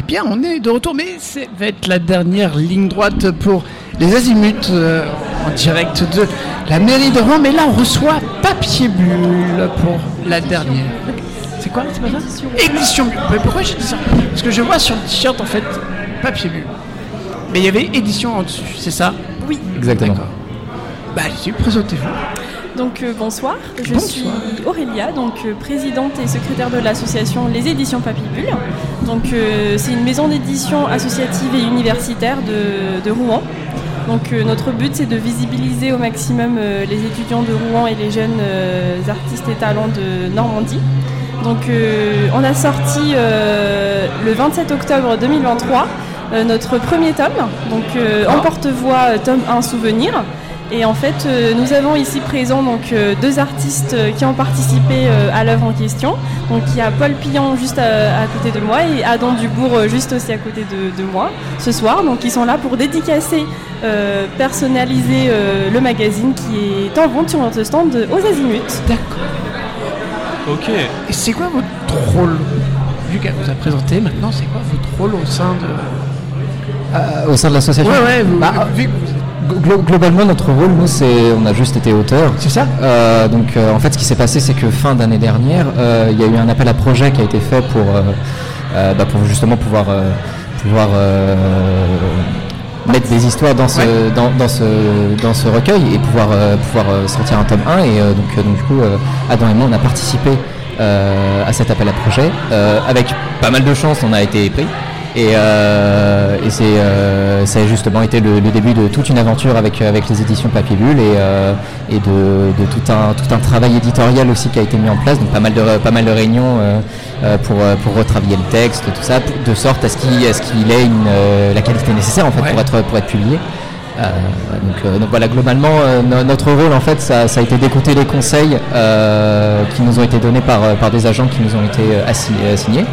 Eh bien, on est de retour, mais ça va être la dernière ligne droite pour les azimuts euh, en direct de la mairie de Rouen. Mais là, on reçoit Papier Bulle pour la dernière. C'est quoi C'est pas ça? Édition Bulle. Mais pourquoi j'ai dit ça? Parce que je vois sur le t-shirt, en fait, Papier Bulle. Mais il y avait édition en dessus, c'est ça? Oui. Exactement. Bah, allez-y, présentez-vous. Donc euh, bonsoir, je Bonsoir. suis Aurélia, donc euh, présidente et secrétaire de l'association Les Éditions Papibule. Donc euh, c'est une maison d'édition associative et universitaire de, de Rouen. Donc notre but c'est de visibiliser au maximum les étudiants de Rouen et les jeunes artistes et talents de Normandie. Donc on a sorti le 27 octobre 2023 euh, notre premier tome, donc en porte-voix euh, tome 1 souvenir. Et en fait, euh, nous avons ici présent donc euh, deux artistes euh, qui ont participé euh, à l'œuvre en question. Donc il y a Paul Pillon juste à, à côté de moi et Adam Dubourg juste aussi à côté de, de moi ce soir. Donc ils sont là pour dédicacer, euh, personnaliser euh, le magazine qui est en vente sur notre stand aux Azimuts. D'accord. Ok. Et c'est quoi votre rôle? Vu qu'elle vous a présenté, maintenant, c'est quoi votre rôle au sein de. Euh, au sein de l'association? Ouais, ouais, vous, Bah, vu que vous êtes- Glo- globalement, notre rôle, nous, c'est on a juste été auteur. C'est ça? Euh, donc, euh, en fait, ce qui s'est passé, c'est que fin d'année dernière, euh, il y a eu un appel à projet qui a été fait pour, bah, pour justement pouvoir, pouvoir mettre des histoires dans ce, Ouais. dans, dans ce, dans ce recueil et pouvoir, euh, pouvoir sortir un tome 1. Et euh, donc, euh, donc, du coup, Adam et moi, on a participé à cet appel à projet. Avec pas mal de chance, on a été pris. Et, euh, et c'est, euh, ça a justement été le, le début de toute une aventure avec, avec les éditions Papier Bulle et, euh, et de, de tout, un, tout un travail éditorial aussi qui a été mis en place, donc pas mal de, pas mal de réunions euh, euh, pour, euh, pour retravailler le texte, tout ça, de sorte à ce qu'il, à ce qu'il ait une, euh, la qualité nécessaire en fait Ouais. pour, être, pour être publié. Euh, donc, euh, donc voilà, globalement, euh, no- notre rôle en fait, ça, ça a été d'écouter les conseils euh, qui nous ont été donnés par, euh, par des agents qui nous ont été euh, assi- assignés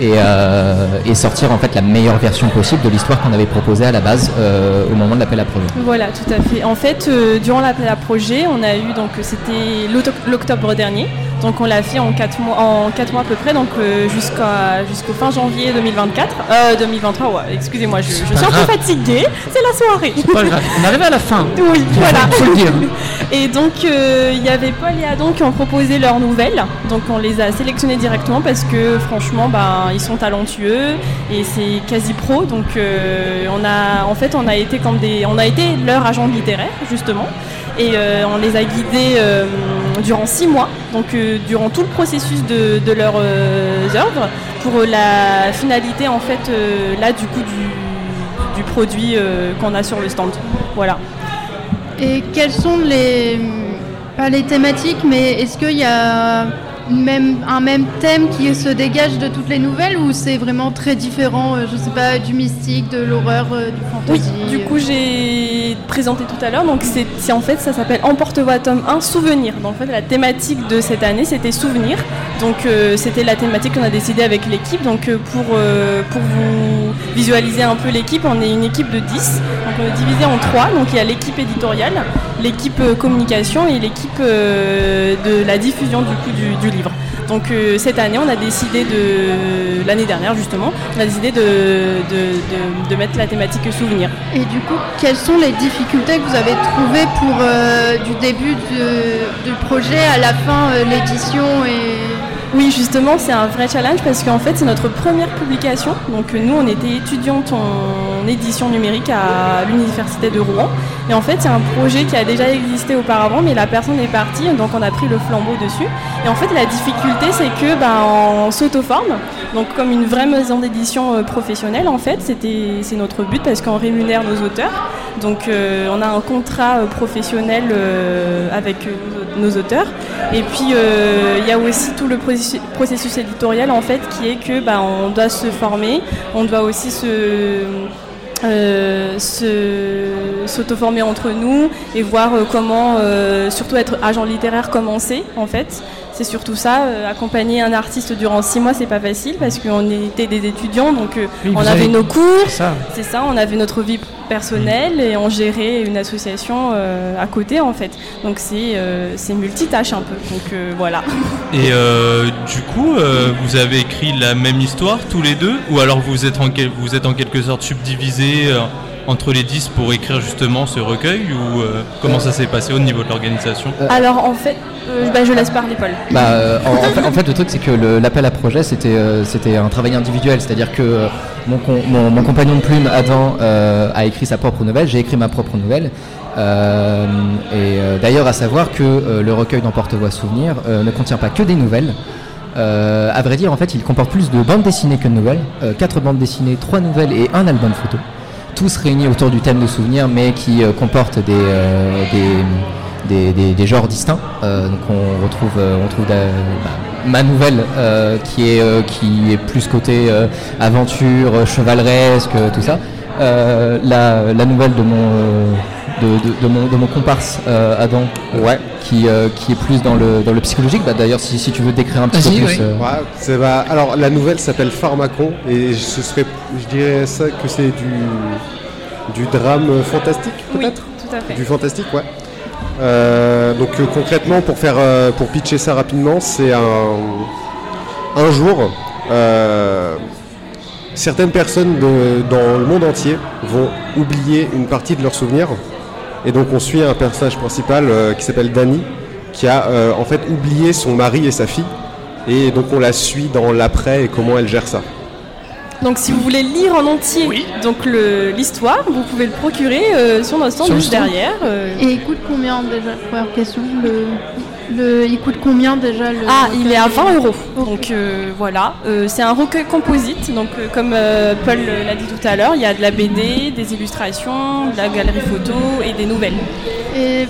et, euh, et sortir en fait la meilleure version possible de l'histoire qu'on avait proposée à la base euh, au moment de l'appel à projet. Voilà, tout à fait. En fait, euh, durant l'appel à projet, on a eu donc c'était l'octobre dernier. Donc on l'a fait en 4 mois, en quatre mois à peu près, donc euh, jusqu'à jusqu'au fin janvier 2024. Euh, 2023, ouais, excusez-moi, je, je suis un peu fatiguée. C'est la soirée. Pas grave. On arrive à la fin. Oui, voilà. Faut le dire. Et donc euh, il y avait Paul et Adam qui ont proposé leurs nouvelles. Donc on les a sélectionnés directement parce que franchement, ben ils sont talentueux et c'est quasi pro. Donc euh, on a, en fait, on a été comme des, on a été leur agent littéraire justement. Et euh, on les a guidés durant six mois, donc durant tout le processus de, de leurs œuvres, pour la finalité en fait là du coup du, du produit qu'on a sur le stand. Voilà. Et quelles sont les. Pas les thématiques, mais est-ce qu'il y a même, un même thème qui se dégage de toutes les nouvelles ou c'est vraiment très différent, euh, je sais pas, du mystique, de l'horreur, euh, du Oui, fantasy du coup j'ai présenté tout à l'heure, donc c'est c'est- en fait ça s'appelle Emporte-voix tome 1 Souvenir. Donc en fait la thématique de cette année c'était Souvenir. Donc euh, c'était la thématique qu'on a décidé avec l'équipe. Donc euh, pour, euh, pour vous visualiser un peu l'équipe, on est une équipe de 10. Donc on est divisé en trois. Donc il y a l'équipe éditoriale, l'équipe euh, communication et l'équipe euh, de la diffusion du coup du, livre. Donc euh, cette année, on a décidé de l'année dernière justement, on a décidé de, de, de- mettre la thématique souvenir. Et du coup, quelles sont les difficultés que vous avez trouvées pour du début du projet à la fin, l'édition et. Oui, justement, c'est un vrai challenge parce qu'en fait, c'est notre première publication. Donc, euh, nous, on était étudiantes en édition numérique à l'Université de Rouen. Et en fait, c'est un projet qui a déjà existé auparavant, mais la personne est partie, donc on a pris le flambeau dessus. Et en fait, la difficulté, c'est que ben, on s'auto-forme. Donc, comme une vraie maison d'édition euh, professionnelle, en fait, c'était, c'est notre but parce qu'on rémunère nos auteurs. Donc, euh, on a un contrat professionnel avec nos, nos auteurs. Et puis, euh, il y a aussi tout le processus, processus éditorial, en fait, qui est que ben, on doit se former, on doit aussi se euh, s'auto-former entre nous et voir euh, comment, euh, surtout être agent littéraire, commencer en fait. C'est surtout ça. accompagner un artiste durant six mois, c'est pas facile parce qu'on était des étudiants, donc Oui, on avait avez- nos cours, C'est ça. c'est ça, on avait notre vie personnelle et on gérait une association euh, à côté en fait. Donc c'est euh, multitâche un peu. Donc euh, voilà. Et du coup, vous avez écrit la même histoire tous les deux? Ou alors vous êtes en, vous êtes en quelque sorte subdivisés entre les dix pour écrire justement ce recueil Ou euh, comment ça s'est passé au niveau de l'organisation? Alors en fait, euh, bah, je laisse parler Paul. Bah, euh, en, en fait, en fait, le truc, c'est que l'appel à projet, c'était euh, c'était un travail individuel. C'est-à-dire que euh, mon, mon, mon compagnon de plume, Adam, euh, a écrit sa propre nouvelle, j'ai écrit ma propre nouvelle. Euh, et euh, d'ailleurs, à savoir que euh, le recueil d'Emporte-Voix Souvenir euh, ne contient pas que des nouvelles. Euh, à vrai dire, en fait, il comporte plus de bandes dessinées que de nouvelles. Euh, quatre bandes dessinées, trois nouvelles et un album photo. Tous réunis autour du thème de souvenirs, mais qui euh, comportent des, euh, des, des, des- des genres distincts. Euh, donc on retrouve, euh, on trouve bah, ma nouvelle euh, qui, est, euh, qui est plus côté euh, aventure, chevaleresque, tout ça. Euh, la, la nouvelle de mon, euh, de, de- de mon, de mon comparse euh, Adam, Ouais. qui, euh, qui est plus dans le, dans le psychologique. Bah, D'ailleurs, si, si tu veux décrire un petit peu plus. oui. euh, Ouais, bah, alors la nouvelle s'appelle Pharmacon et ce serait, je dirais ça que c'est du, du drame fantastique Oui, peut-être tout à fait. Du fantastique, ouais. Euh, donc euh, concrètement, pour faire, euh, pour pitcher ça rapidement, c'est un, un jour, certaines personnes de- dans le monde entier vont oublier une partie de leurs souvenirs, et donc on suit un personnage principal qui s'appelle Danny, qui a en fait oublié son mari et sa fille, et donc on la suit dans l'après et comment elle gère ça. Donc si vous voulez lire en entier donc le- l'histoire, vous pouvez le procurer euh, sur notre stand juste derrière. euh. Et il coûte combien déjà Première question. Le, le, il coûte combien déjà le Ah, il est à 20 euros. Donc euh, voilà, Euh, c'est un recueil composite. Donc euh, comme euh, Paul l'a dit tout à l'heure, il y a de la BD, des illustrations, de la galerie photo et des nouvelles. Et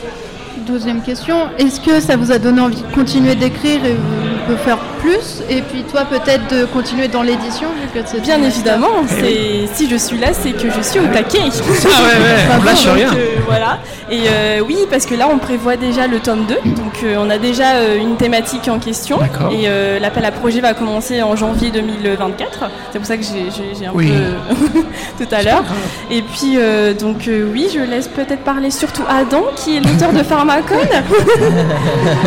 deuxième question, est-ce que ça vous a donné envie de continuer d'écrire et vous pouvez faire plus Et puis toi peut-être de continuer dans l'édition vu que c'est Bien évidemment, Eh si je suis là, c'est que je suis au taquet. Ah ouais, ouais, on lâche Donc, rien. euh, voilà. Et euh, oui, parce que là, on prévoit déjà le tome 2. Donc, euh, on a déjà euh, une thématique en question. Et euh, l'appel à projet va commencer en janvier 2024. C'est pour ça que j'ai- un Oui. peu tout à l'heure. Et puis, euh, donc, euh, oui, je laisse peut-être parler surtout Adam, qui est l'auteur de Pharmacon.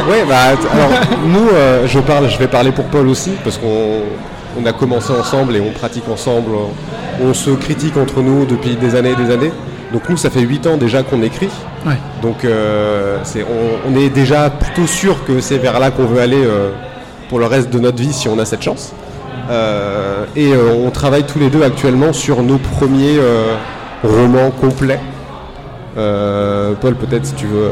Ouais, bah, alors nous, euh, je parle, je vais parler pour Paul aussi, parce qu'on on a commencé ensemble et on pratique ensemble, on se critique entre nous depuis des années et des années. Donc nous, ça fait 8 ans déjà qu'on écrit. Ouais. Donc euh, on, on est déjà plutôt sûr que c'est vers là qu'on veut aller euh, pour le reste de notre vie si on a cette chance. Euh, et on travaille tous les deux actuellement sur nos premiers romans complets. Paul, peut-être si tu veux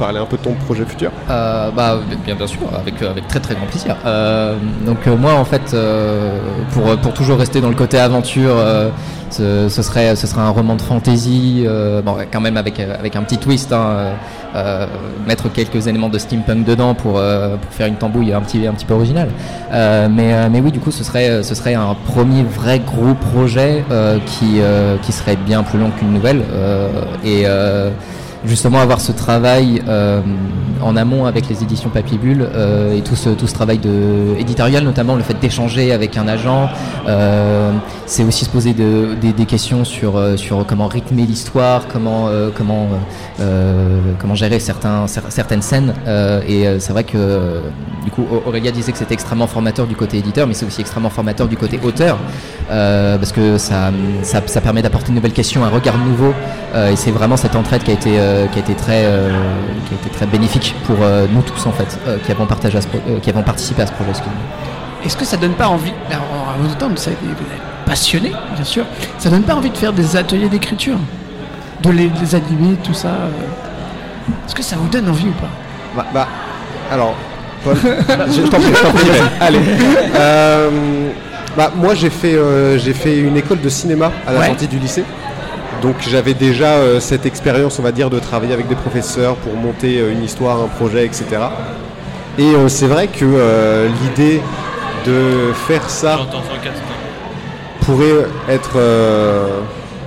parler un peu de ton projet futur? Euh, bah, bien, sûr, avec, avec très très grand plaisir. Euh, donc euh, moi en fait, euh, pour, pour toujours rester dans le côté aventure, euh, ce, serait, ce serait un roman de fantasy, euh, bon, quand même avec, avec un petit twist, hein, euh, euh, mettre quelques éléments de steampunk dedans pour, euh, pour faire une tambouille un petit, un petit peu originale. Euh, mais, euh, mais oui, du coup, ce serait, ce serait un premier vrai gros projet euh, qui, euh, qui serait bien plus long qu'une nouvelle. euh, et euh, justement avoir ce travail euh, en amont avec les éditions Papier Bulle euh, et tout ce, tout ce travail de éditorial, notamment le fait d'échanger avec un agent, euh, c'est aussi se poser de- des, des questions sur, sur comment rythmer l'histoire, comment, comment, comment gérer certains, cer- certaines scènes. et c'est vrai que du coup Aurélia disait que c'était extrêmement formateur du côté éditeur, mais c'est aussi extrêmement formateur du côté auteur, euh, parce que ça, ça, ça permet d'apporter une nouvelle question, un regard nouveau, euh, et c'est vraiment cette entraide qui a été, euh, qui a été très, euh, qui a été très bénéfique pour euh, nous tous en fait, euh, qui avons partagé à ce pro- euh, qui avons participé à ce projet. Est-ce que ça donne pas envie, là, en vous entendre, ça, vous êtes passionné, bien sûr, ça donne pas envie de faire des ateliers d'écriture De les, les animer, tout ça euh, Est-ce que ça vous donne envie ou pas? Bah, bah, alors, Paul, je, je t'en prie, je t'en prie, allez. Euh, bah, moi, j'ai fait, euh, j'ai fait une école de cinéma à la Ouais. sortie du lycée. Donc, j'avais déjà euh, cette expérience, on va dire, de travailler avec des professeurs pour monter euh, une histoire, un projet, etc. Et euh, c'est vrai que euh, l'idée de faire ça J'entends casque. pourrait être. euh,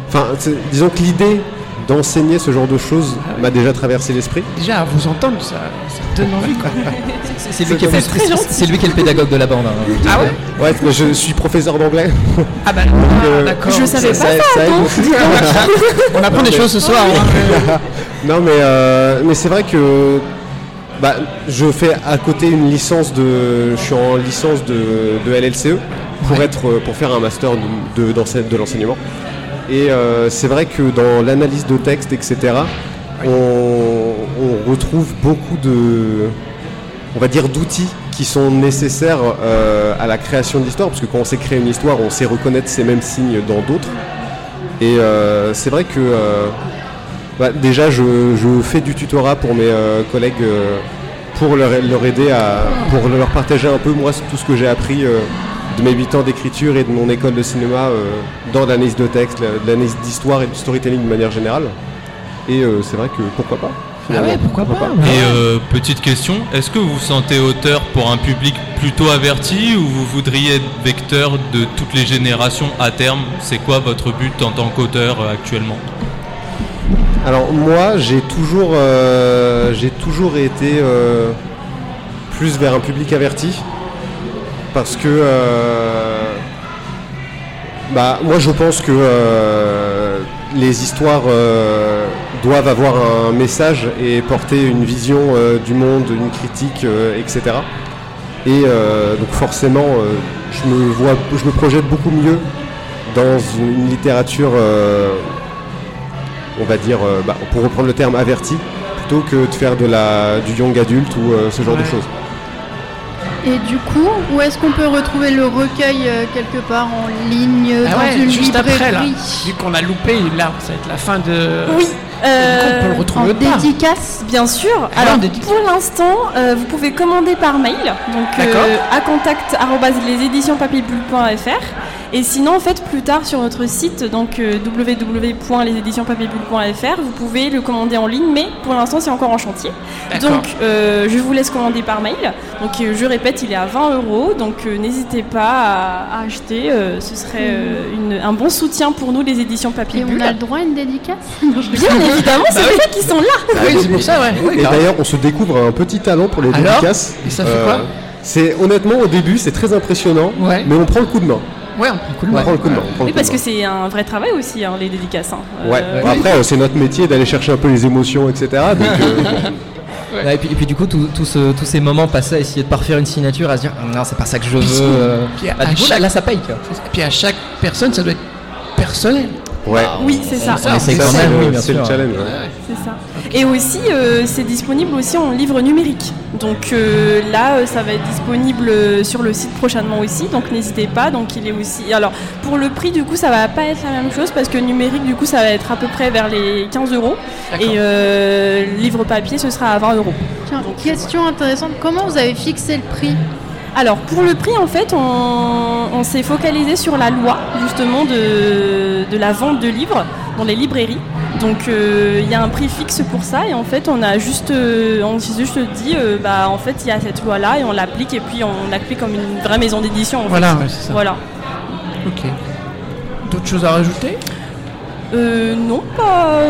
Enfin, c'est- disons que l'idée d'enseigner ce genre de choses m'a déjà traversé l'esprit. Déjà, à vous entendre, ça donne envie quoi. C'est- lui, qui est C'est le- très gentil. c'est lui qui est le pédagogue de la bande. hein. Ah ouais Ouais, mais je suis professeur d'anglais. Ah bah euh, ah, d'accord. Je savais pas ça, aide. On apprend des choses ce soir. hein. Non, mais, euh, mais c'est vrai que bah, je fais à côté une licence de. Je suis en licence de, de LLCE pour, être, euh, pour faire un master de, de, d'ensei- de l'enseignement. Et euh, c'est vrai que dans l'analyse de texte, etc., on, on retrouve beaucoup d'outils qui sont nécessaires euh, à la création de l'histoire, parce que quand on sait créer une histoire, on sait reconnaître ces mêmes signes dans d'autres. Et euh, c'est vrai que euh, bah, déjà, je, fais du tutorat pour mes collègues pour leur, aider à pour leur partager un peu moi tout ce que j'ai appris de mes 8 ans d'écriture et de mon école de cinéma dans l'analyse de texte, l'analyse d'histoire et du storytelling de manière générale. Et c'est vrai que pourquoi pas Ah ouais, pourquoi pas Et euh, petite question, est-ce que vous vous sentez auteur pour un public plutôt averti ou vous voudriez être vecteur de toutes les générations à terme? C'est quoi votre but en tant qu'auteur euh, actuellement? Alors moi, j'ai toujours, euh, j'ai toujours été euh, plus vers un public averti parce que euh, bah, moi je pense que euh, les histoires euh, doivent avoir un message et porter une vision euh, du monde, une critique, euh, etc. Et euh, donc forcément, euh, je me vois, je me projette beaucoup mieux dans une littérature euh, on va dire, euh, bah, pour reprendre le terme averti, plutôt que de faire de la, du young adulte ou euh, ce genre de choses. Et du coup, où est-ce qu'on peut retrouver le recueil euh, quelque part en ligne, Ah dans ouais, une juste librairie après là. Vu qu'on a loupé, là, ça va être la fin de. Oui. on peut euh, le retrouver dédicace Bien sûr. Ah, Alors pour l'instant, euh, vous pouvez commander par mail, donc euh, à contact. Et sinon, en fait, plus tard sur notre site, donc euh, www.leséditionspapierbulle.fr, vous pouvez le commander en ligne, mais pour l'instant, c'est encore en chantier. Donc, euh, je vous laisse commander par mail. Donc, euh, je répète, il est à 20 euros. Donc, euh, n'hésitez pas à, à acheter. euh, ce serait euh, une- un bon soutien pour nous, les éditions Papier et Bulle. on a le droit à une dédicace? Bien évidemment, c'est pour ça qu'ils sont là. Ah oui, c'est pour ça, ouais. Et d'ailleurs, on se découvre un petit talent pour les Alors? dédicaces. Et ça fait quoi? C'est honnêtement au début, c'est très impressionnant, Ouais. mais on prend le coup de main. Ouais, on prend le coup de On main. prend le coup de main. on prend le Oui, parce de que c'est un vrai travail aussi, hein, les dédicaces. hein. Ouais. Euh, Bon, Après, euh, c'est notre métier d'aller chercher un peu les émotions, etc. Donc, euh. Ouais, et, puis, et puis du coup, tout- tout ce- tous ces moments passés à essayer de parfaire une signature, à se dire Ah, non, c'est pas ça que je veux. euh. Bah, du coup, là, chaque- là, ça paye. Quoi. Et puis à chaque personne, ça doit être personnel. ouais. Oui, c'est ça. C'est ça, même, le- oui, c'est le challenge. ouais. C'est ça. Et aussi, euh, c'est disponible aussi en livre numérique. Donc euh, là, euh, ça va être disponible sur le site prochainement aussi. Donc n'hésitez pas. Donc il est aussi. Alors pour le prix, du coup, ça va pas être la même chose parce que numérique, du coup, ça va être à peu près vers les 15 euros. Et euh, livre papier, ce sera à 20 euros. Tiens, question intéressante, comment vous avez fixé le prix? Alors pour le prix en fait on, on s'est focalisé sur la loi justement de, de la vente de livres dans les librairies. Donc euh, il y a un prix fixe pour ça et en fait on a juste euh, on s'est juste dit euh, bah en fait il y a cette loi là et on l'applique et puis on l'applique comme une vraie maison d'édition. en fait. Voilà, ouais, c'est ça. Voilà. Ok. D'autres choses à rajouter? Euh, non pas.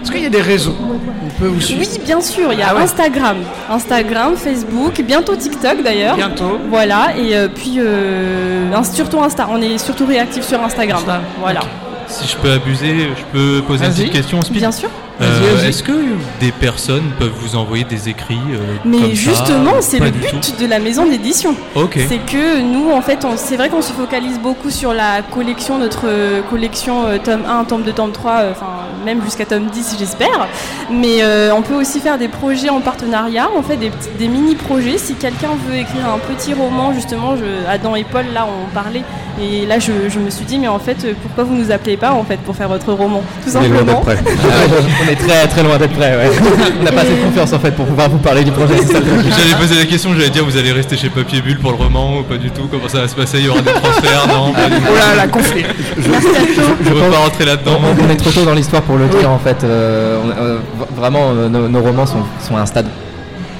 Est-ce qu'il y a des réseaux On peut vous suivre? Oui bien sûr il y a Ah ouais. Instagram, Instagram, Facebook, bientôt TikTok d'ailleurs. bientôt. Voilà, et puis euh, surtout Insta, on est surtout réactif sur Instagram. Insta, Voilà. Si je peux abuser, je peux poser une petite question, Speed Bien sûr. Euh. Est-ce que des personnes peuvent vous envoyer des écrits euh, Mais comme justement, c'est le but tout de la maison d'édition. Ok. C'est que nous, en fait, on- c'est vrai qu'on se focalise beaucoup sur la collection, notre euh, collection euh, tome 1, tome 2, tome 3, euh, enfin même jusqu'à tome 10, j'espère. Mais euh, on peut aussi faire des projets en partenariat, on fait des, mini-projets. Si quelqu'un veut écrire un petit roman, justement, je- Adam et Paul, là, on parlait. Et là, je, je me suis dit, mais en fait, pourquoi vous nous appelez pas, en fait, pour faire votre roman Tout simplement. on est très très loin d'être prêt. Ouais. on n'a pas assez de confiance en fait pour pouvoir vous parler du projet. J'allais poser la question, j'allais dire vous allez rester chez Papier Bulle pour le roman ou pas du tout? Comment ça va se passer? Il y aura des transferts Non, pas du tout. Oh là là, conflit. Je veux pas rentrer là-dedans. On, on est trop tôt dans l'histoire pour le dire en fait. Euh, on- euh, vraiment, euh, nos, nos romans sont, sont à un stade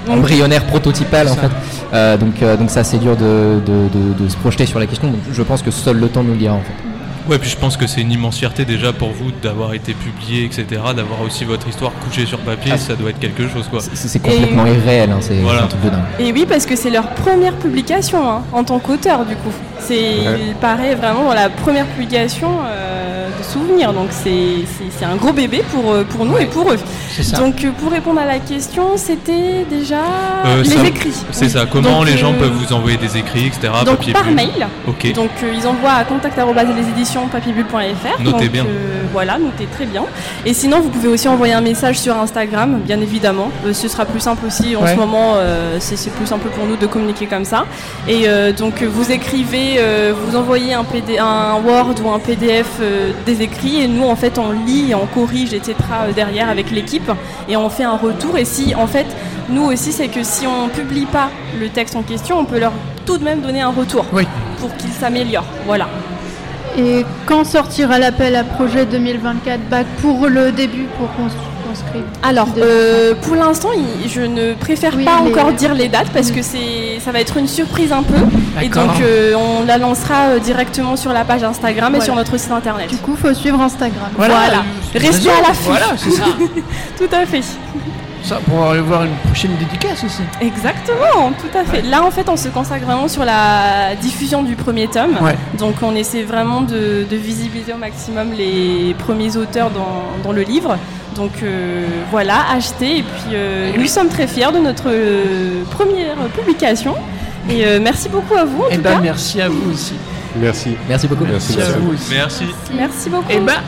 embryonnaire, prototypal en Ça. fait. Euh, donc, euh, donc c'est assez dur de, de, de- de se projeter sur la question. Donc je pense que seul le temps nous le dira en fait. Ouais, puis je pense que c'est une immense fierté déjà pour vous d'avoir été publié, etc. D'avoir aussi votre histoire couchée sur papier, Ah. ça doit être quelque chose quoi. C'est complètement irréel, hein, c'est Voilà. un truc de dingue. Et oui, parce que c'est leur première publication hein, en tant qu'auteur, du coup. C'est, Ouais. Il paraît vraiment dans la première publication euh, souvenirs. Donc c'est, un gros bébé pour, euh, pour nous et pour eux. Ça. Donc euh, pour répondre à la question, c'était déjà Euh, les ça- écrits. C'est Oui. ça, comment Donc, les gens euh, peuvent vous envoyer des écrits, etc. Donc papier par bulle. mail. Ok. Donc euh, ils envoient à contact@leséditions-papybule.fr. Notez Donc, bien. euh, voilà, notez très bien. Et sinon, vous pouvez aussi envoyer un message sur Instagram, bien évidemment. Euh, ce sera plus simple aussi en Ouais. ce moment. euh, c'est plus simple pour nous de communiquer comme ça. Et euh, donc vous écrivez, euh, vous envoyez un, PD, un Word ou un PDF euh, des écrits et nous en fait on lit, on corrige, etc. euh, derrière avec l'équipe et on fait un retour. Et si en fait nous aussi c'est que si on publie pas le texte en question, on peut leur tout de même donner un retour Oui. pour qu'ils s'améliorent. Voilà. Et quand sortira l'appel à projet 2024 bac pour le début pour qu'on Alors, De- euh, pour l'instant, il- je ne préfère Oui, pas les- encore dire les dates parce que c'est, ça va être une surprise un peu. Et donc, euh, on la lancera euh, directement sur la page Instagram et sur notre site internet. Du coup, faut suivre Instagram. Voilà. Restez à l'affût. Voilà, c'est ça. Tout à fait. ça. Pour aller voir une prochaine dédicace aussi. Exactement, tout à fait. Là, en fait, on se consacre vraiment sur la diffusion du premier tome. Ouais. Donc, on essaie vraiment de, de visibiliser au maximum les premiers auteurs dans, dans le livre. Donc euh, voilà, achetez. Et puis, euh, nous sommes très fiers de notre euh, première publication. Et euh, merci beaucoup à vous. En Et tout ben cas. merci à vous aussi. Merci. Merci beaucoup. Merci, Merci à vous aussi. Merci. Merci beaucoup. Et ben